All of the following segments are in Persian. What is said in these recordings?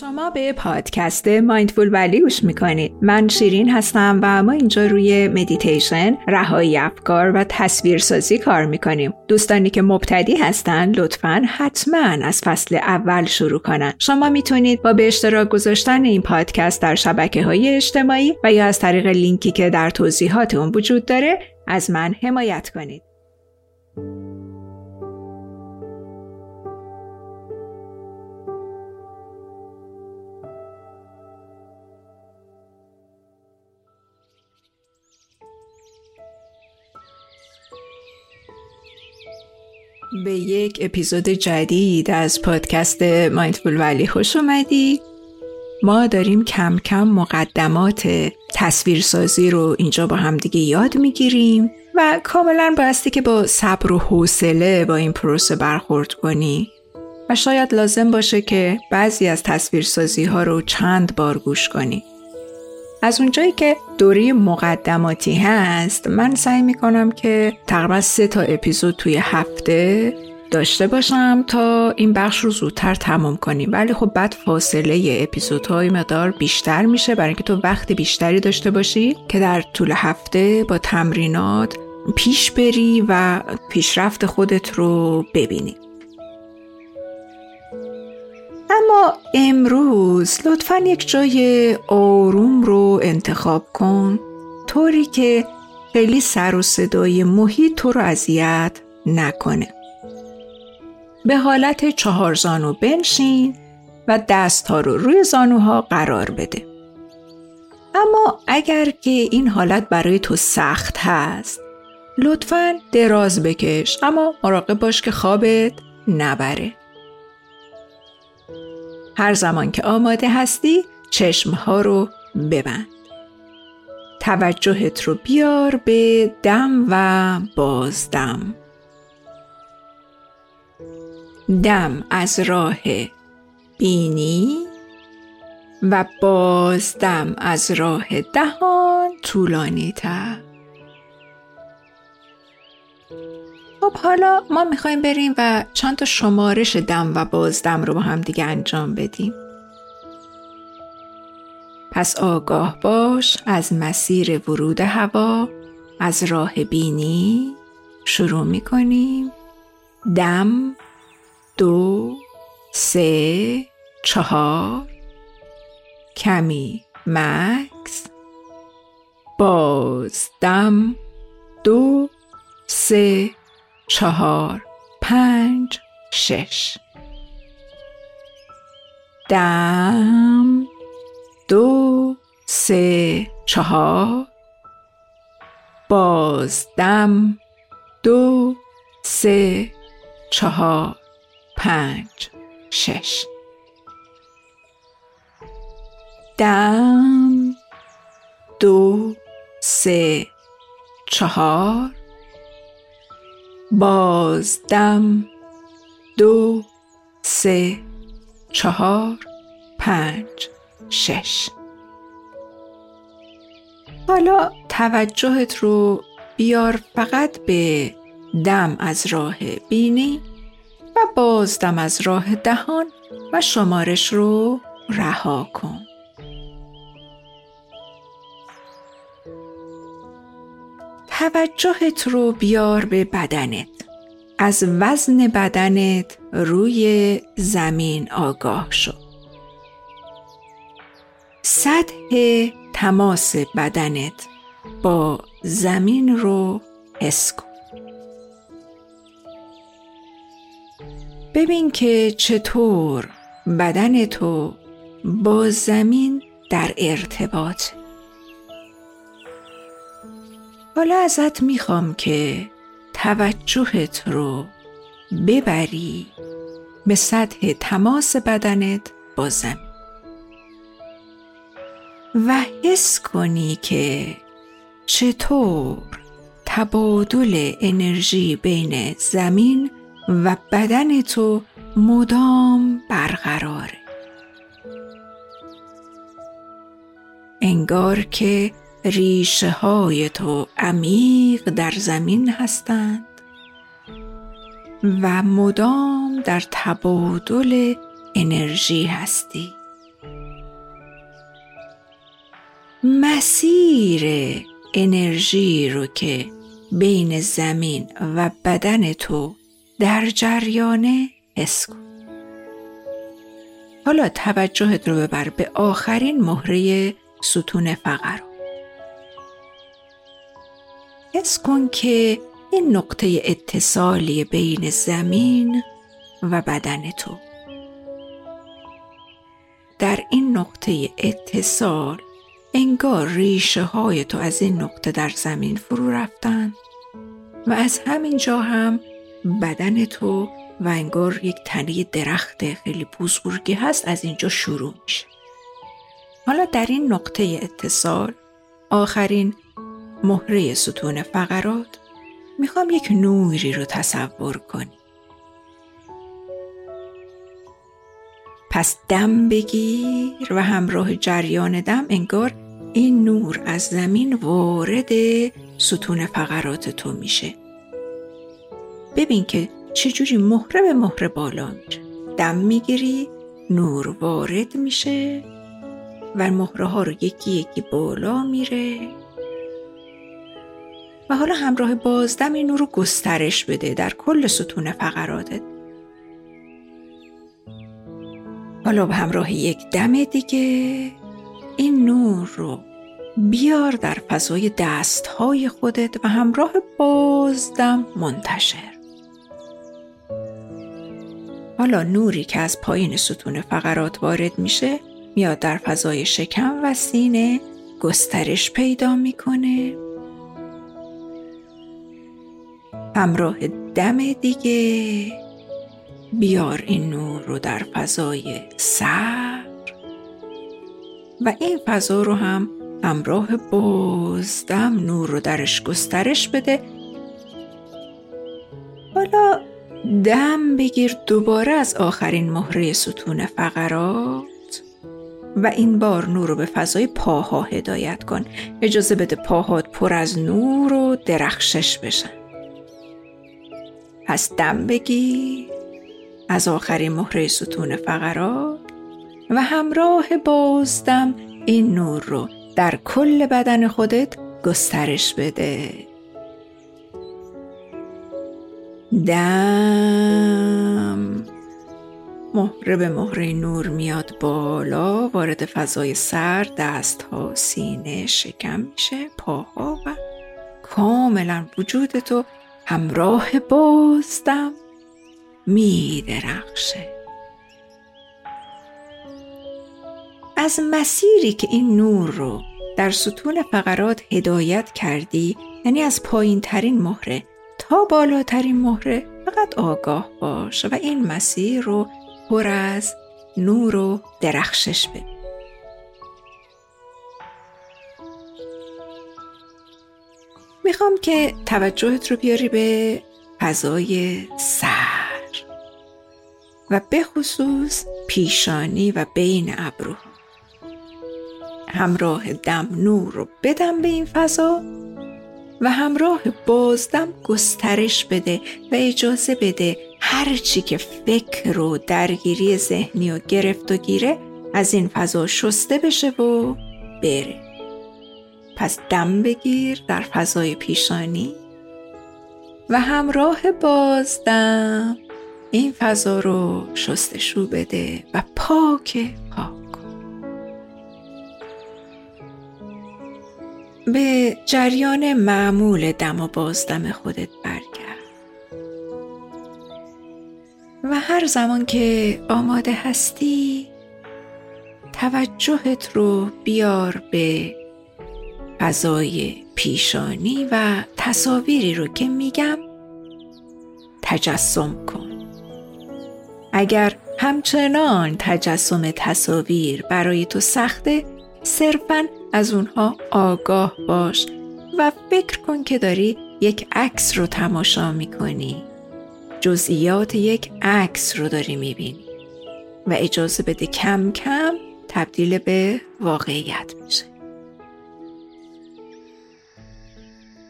شما به پادکست Mindfully گوش می‌کنید. من شیرین هستم و ما اینجا روی مدیتیشن رهایی افکار و تصویرسازی کار می‌کنیم. دوستانی که مبتدی هستن لطفا حتما از فصل اول شروع کنن. شما می‌تونید با به اشتراک گذاشتن این پادکست در شبکه های اجتماعی و یا از طریق لینکی که در توضیحات اون وجود داره از من حمایت کنید. به یک اپیزود جدید از پادکست مایندفول ولی خوش اومدی. ما داریم کم کم مقدمات تصویرسازی رو اینجا با هم دیگه یاد می‌گیریم و کاملا بایستی که با صبر و حوصله با این پروسه برخورد کنی. و شاید لازم باشه که بعضی از تصویرسازی ها رو چند بار گوش کنی. از اونجایی که دوره مقدماتی هست من سعی می‌کنم که تقریبا سه تا اپیزود توی هفته داشته باشم تا این بخش رو زودتر تمام کنیم. ولی خب بعد فاصله اپیزودهای مقدار بیشتر میشه. برای اینکه تو وقت بیشتری داشته باشی که در طول هفته با تمرینات پیش بری و پیشرفت خودت رو ببینی. اما امروز لطفا یک جای آروم رو انتخاب کن طوری که خیلی سر و صدای محیط تو رو اذیت نکنه. به حالت چهار زانو بنشین و دست ها رو روی زانوها قرار بده. اما اگر که این حالت برای تو سخت هست لطفا دراز بکش اما مراقب باش که خوابت نبره. هر زمان که آماده هستی چشمها رو ببند. توجهت رو بیار به دم و بازدم. دم از راه بینی و بازدم از راه دهان طولانی تر. خب حالا ما می‌خوایم بریم و چند تا شمارش دم و بازدم رو با هم دیگه انجام بدیم. پس آگاه باش از مسیر ورود هوا از راه بینی شروع می‌کنیم. دم دو سه چهار. کمی مکس. باز دم دو سه چهار پنج شش. دم دو سه چهار. باز دم دو سه چهار پنج شش. دم دو سه چهار. بازدم. دو سه چهار پنج شش. حالا توجهت رو بیار فقط به دم از راه بینی و بازدم از راه دهان و شمارش رو رها کن. توجهت رو بیار به بدنت. از وزن بدنت روی زمین آگاه شو. سطح تماس بدنت با زمین رو حس کن. ببین که چطور بدن تو با زمین در ارتباط حالا ازت می‌خوام که توجهت رو ببری به سطح تماس بدنت با زمین. و حس کنی که چطور تبادل انرژی بین زمین و بدن تو مدام برقراره. انگار که ریشه های تو عمیق در زمین هستند و مدام در تبادل انرژی هستی. مسیر انرژی رو که بین زمین و بدن تو در جریانه حس حالا توجهت رو ببر به آخرین مهره ستون فقرا حس کن که این نقطه اتصالی بین زمین و بدن تو. در این نقطه اتصال انگار ریشه های تو از این نقطه در زمین فرو رفتن و از همین جا هم بدن تو و انگار یک تنه درخت خیلی بزرگی هست از اینجا شروع میشه. حالا در این نقطه اتصال آخرین مهره ستون فقرات می‌خوام یک نوری رو تصور کنی. پس دم بگیر و همراه جریان دم انگار این نور از زمین وارد ستون فقرات تو میشه. ببین که چجوری مهره به مهره بالا میره دم می‌گیری نور وارد میشه و مهره ها رو یکی یکی بالا میره. و حالا همراه بازدم این نور رو گسترش بده در کل ستون فقراتت. حالا به همراه یک دم دیگه این نور رو بیار در فضای دست های خودت و همراه بازدم منتشر. حالا نوری که از پایین ستون فقرات وارد میشه میاد در فضای شکم و سینه گسترش پیدا می‌کنه. همراه دم دیگه. بیار این نور رو در فضای سر و این فضا رو هم همراه بازدم نور رو درش گسترش بده. حالا دم بگیر دوباره از آخرین مهره ستون فقرات. و این بار نور رو به فضای پاها هدایت کن. اجازه بده پاهات پر از نور و درخشش بشن. پس دم بگیر از آخرین مهره ستون فقرات و همراه بازدم این نور رو در کل بدن خودت گسترش بده. دم. مهره به مهره نور میاد بالا وارد فضای سر دست ها سینه شکم میشه پاها و کاملا وجود تو همراه بازدم میدرخشه. از مسیری که این نور رو در ستون فقرات هدایت کردی یعنی از پایین ترین مهره تا بالاترین مهره فقط آگاه باش و این مسیر رو پر از نور و درخشش ببین می‌خوام که توجهت رو بیاری به فضای سر و به خصوص پیشانی و بین ابروها همراه دم نور رو بدم به این فضا و همراه بازدم گسترش بده و اجازه بده هر چی که فکر و درگیری ذهنی و گرفت و گیره از این فضا شسته بشه و بره. پس دم بگیر در فضای پیشانی و همراه بازدم این فضا رو شستشو بده و پاک پاک. به جریان معمول دم و بازدم خودت برگرد. و هر زمان که آماده هستی توجهت رو بیار به فضای پیشانی و تصاویری رو که میگم تجسم کن. اگر همچنان تجسم تصاویر برای تو سخته صرفا از اونها آگاه باش و فکر کن که داری یک عکس رو تماشا می‌کنی. جزئیات یک عکس رو داری می‌بینی و اجازه بده کم کم تبدیل به واقعیت میشه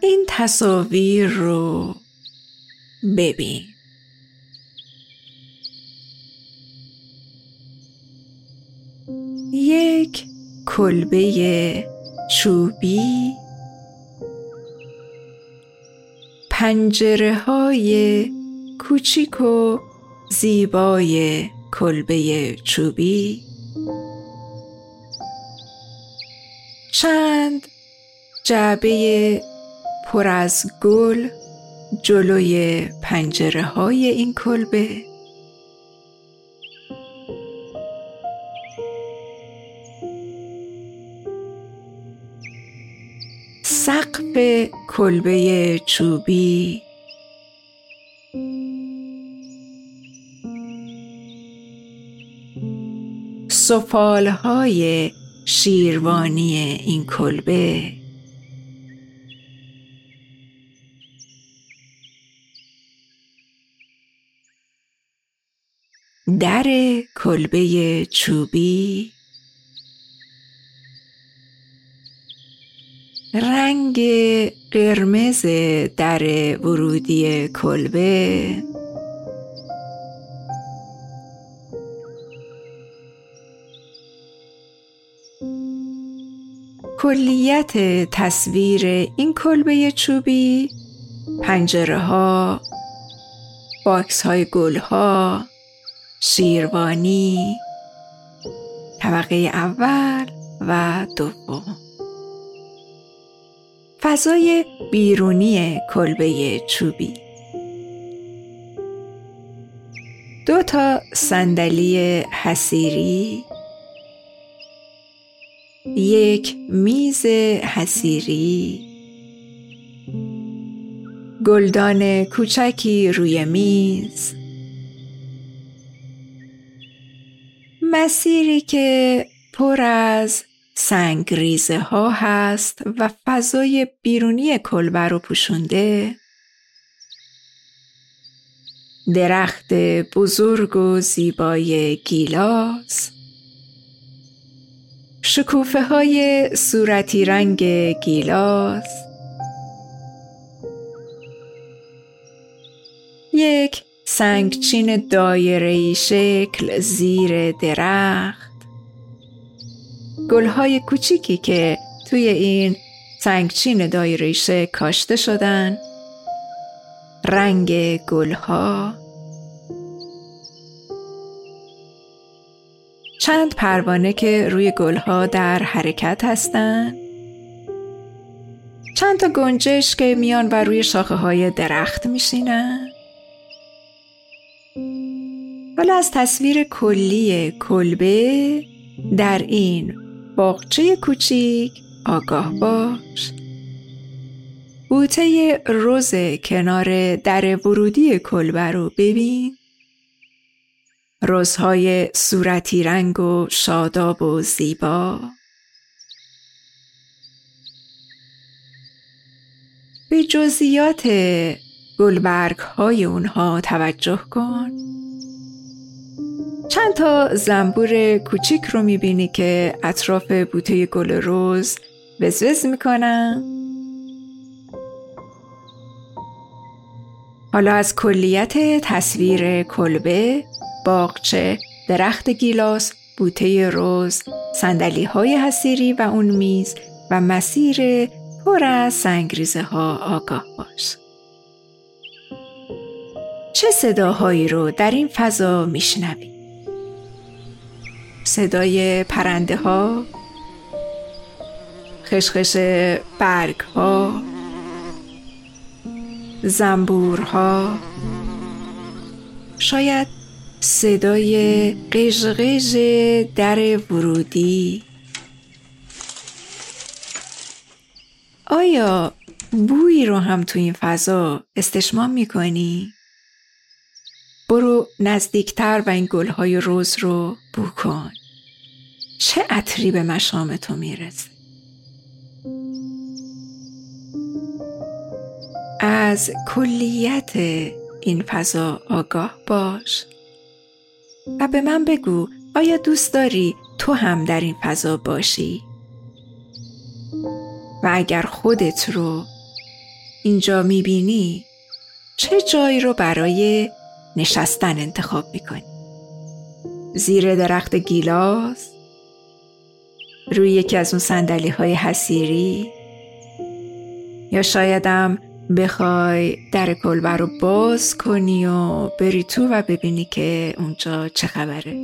این تصاویر رو ببین. یک کلبه چوبی پنجره های کوچیک و زیبای کلبه چوبی. چند جعبه پر از گل جلوی پنجره های این کلبه. سقف کلبه چوبی. سفال های شیروانی این کلبه. در کلبه چوبی. رنگ قرمز در ورودی کلبه. کلیت تصویر این کلبه چوبی پنجره ها box های گل ها شیروانی طبقه اول و دوم. فضای بیرونی کلبه چوبی. دو تا صندلی حصیری یک میز حسیری گلدان کوچکی روی میز. مسیری که پر از سنگریزه ها هست و فضای بیرونی کلبه رو پوشونده. درخت بزرگ و زیبای گیلاس. شکوفه های صورتی رنگ گیلاس. یک سنگچین دایره شکل زیر درخت. گلهای کوچیکی که توی این سنگچین دایره شکل کاشته شدن. رنگ گلها. چند پروانه که روی گلها در حرکت هستند چند تا گنجش که میان و روی شاخه های درخت میشینن. از تصویر کلی کلبه در این باغچه کوچیک آگاه باش. بوته روز کنار در ورودی کلبه رو ببین. روزهای صورتی رنگ و شاداب و زیبا. به جزئیات گلبرگ های اونها توجه کن. چند تا زنبور کوچیک رو می‌بینی که اطراف بوته گل روز وزوز می‌کنن حالا از کلیت تصویر کلبه باغچه، درخت گیلاس، بوته روز، سندلی های حسیری و اون میز و مسیر پر از سنگریزه ها آگاه باش. چه صداهایی رو در این فضا میشنوی؟ صدای پرنده ها، خشخش برگ ها، زنبور ها، شاید صدای قژقژ در ورودی آیا بویی رو هم تو این فضا استشمام می‌کنی؟ برو نزدیکتر و این گلهای روز رو بو کن چه عطری به مشام تو می‌رسه از کلیت این فضا آگاه باش و به من بگو آیا دوست داری تو هم در این فضا باشی؟ و اگر خودت رو اینجا می‌بینی چه جایی رو برای نشستن انتخاب می‌کنی؟ زیر درخت گیلاس؟ روی یکی از اون سندلی های حسیری یا شایدم بخوای در کلبه رو باز کنی و بری تو و ببینی که اونجا چه خبره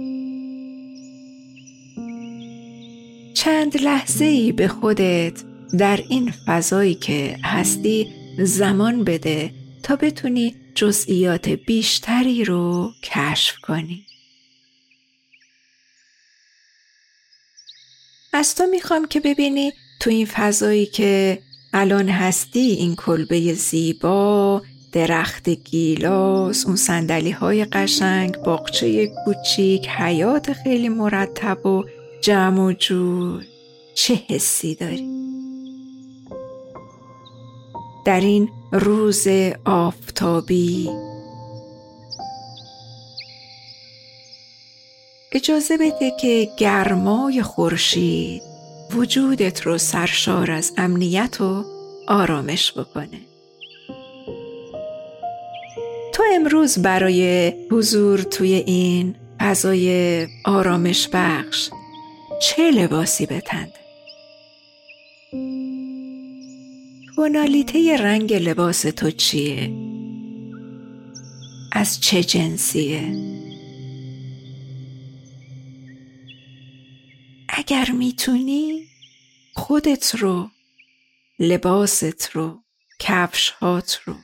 چند لحظه ای به خودت در این فضایی که هستی زمان بده تا بتونی جزئیات بیشتری رو کشف کنی. از تو می‌خوام که ببینی تو این فضایی که الان هستی این کلبه زیبا درخت گیلاس اون سندلی های قشنگ باغچه کوچیک حیات خیلی مرتب و جمع و جور. چه حسی داری؟ در این روز آفتابی اجازه بده که گرمای خورشید وجودت رو سرشار از امنیت و آرامش بکنه تو امروز برای حضور توی این فضای آرامش بخش چه لباسی بتند؟ تونالیته رنگ لباس تو چیه؟ از چه جنسیه؟ اگر می‌تونی خودت رو لباست رو کفش هات رو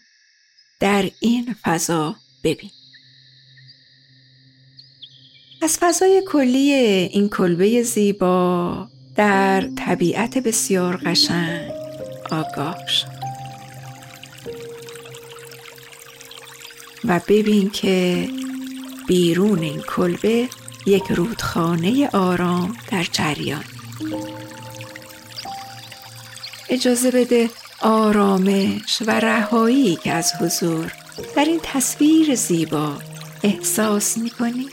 در این فضا ببین از فضای کلی این کلبه زیبا در طبیعت بسیار قشنگ آگاه شد و ببین که بیرون این کلبه یک رودخانه آرام در جریان. اجازه بده آرامش و رهایی که از حضور در این تصویر زیبا احساس می‌کنی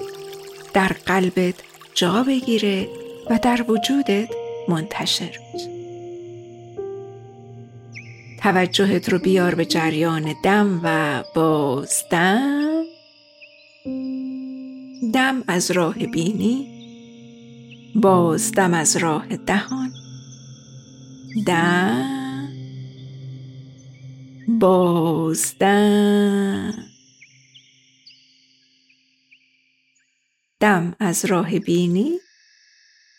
در قلبت جا بگیره و در وجودت منتشر بشه توجهت رو بیار به جریان دم و بازدم دم. از راه بینی بازدم از راه دهان. دم بازدم دم. از راه بینی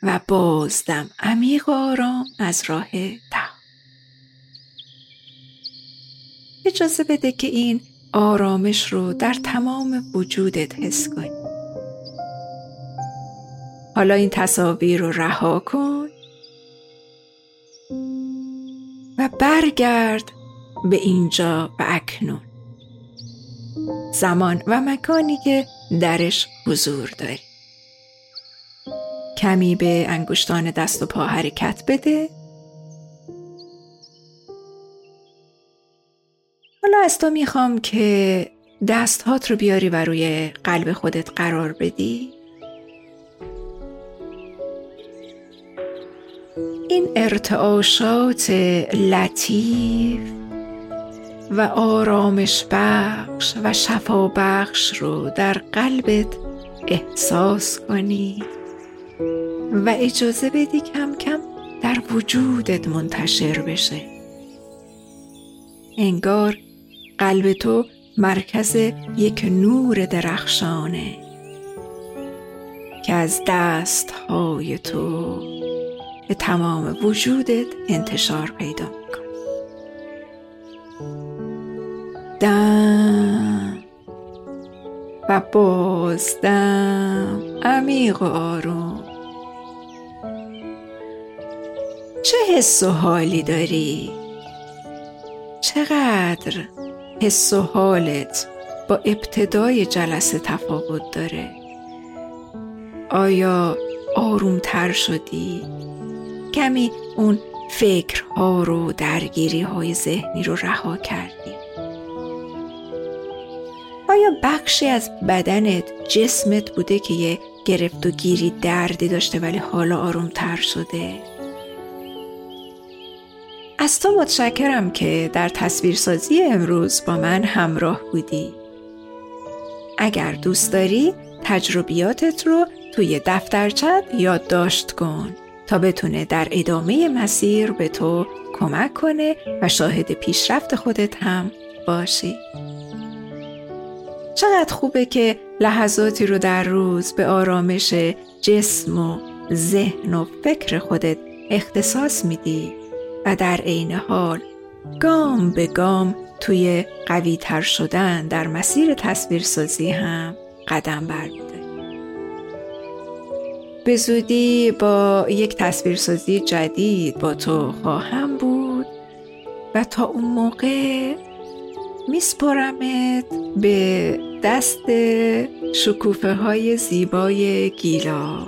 و بازدم عمیق آرام از راه دهان. اجازه بده که این آرامش رو در تمام وجودت حس کنی. حالا این تصاویر رو رها کن و برگرد به اینجا و اکنون. زمان و مکانی که درش حضور داری. کمی به انگشتان دست و پا حرکت بده. حالا از تو می‌خوام که دستهات رو بیاری و روی قلب خودت قرار بدی. این ارتعاشات لطیف و آرامش بخش و شفا بخش رو در قلبت احساس کنی و اجازه بدی کم کم در وجودت منتشر بشه. انگار قلب تو مرکز یک نور درخشانه که از دست های تو به تمام وجودت انتشار پیدا می‌کنه. دم. و بازدم عمیق و آروم. چه حس و حالی داری؟ چقدر حس و حالت با ابتدای جلسه تفاوت داره؟ آیا آرومتر شدی؟ کمی اون فکرها رو درگیری های ذهنی رو رها کردی آیا بخشی از بدنت جسمت بوده که یه گرفت و گیری دردی داشته ولی حالا آرومتر شده از تو متشکرم که در تصویرسازی امروز با من همراه بودی. اگر دوست داری تجربیاتت رو توی دفترچت یادداشت کن تا بتونه در ادامه مسیر به تو کمک کنه و شاهد پیشرفت خودت هم باشی. چقدر خوبه که لحظاتی رو در روز به آرامش جسم و ذهن و فکر خودت اختصاص میدی. و در عین حال گام به گام توی قوی تر شدن در مسیر تصویرسازی هم قدم برمیده به زودی با یک تصویرسازی جدید با تو خواهم بود و تا اون موقع میسپرمت به دست شکوفه های زیبای گیلا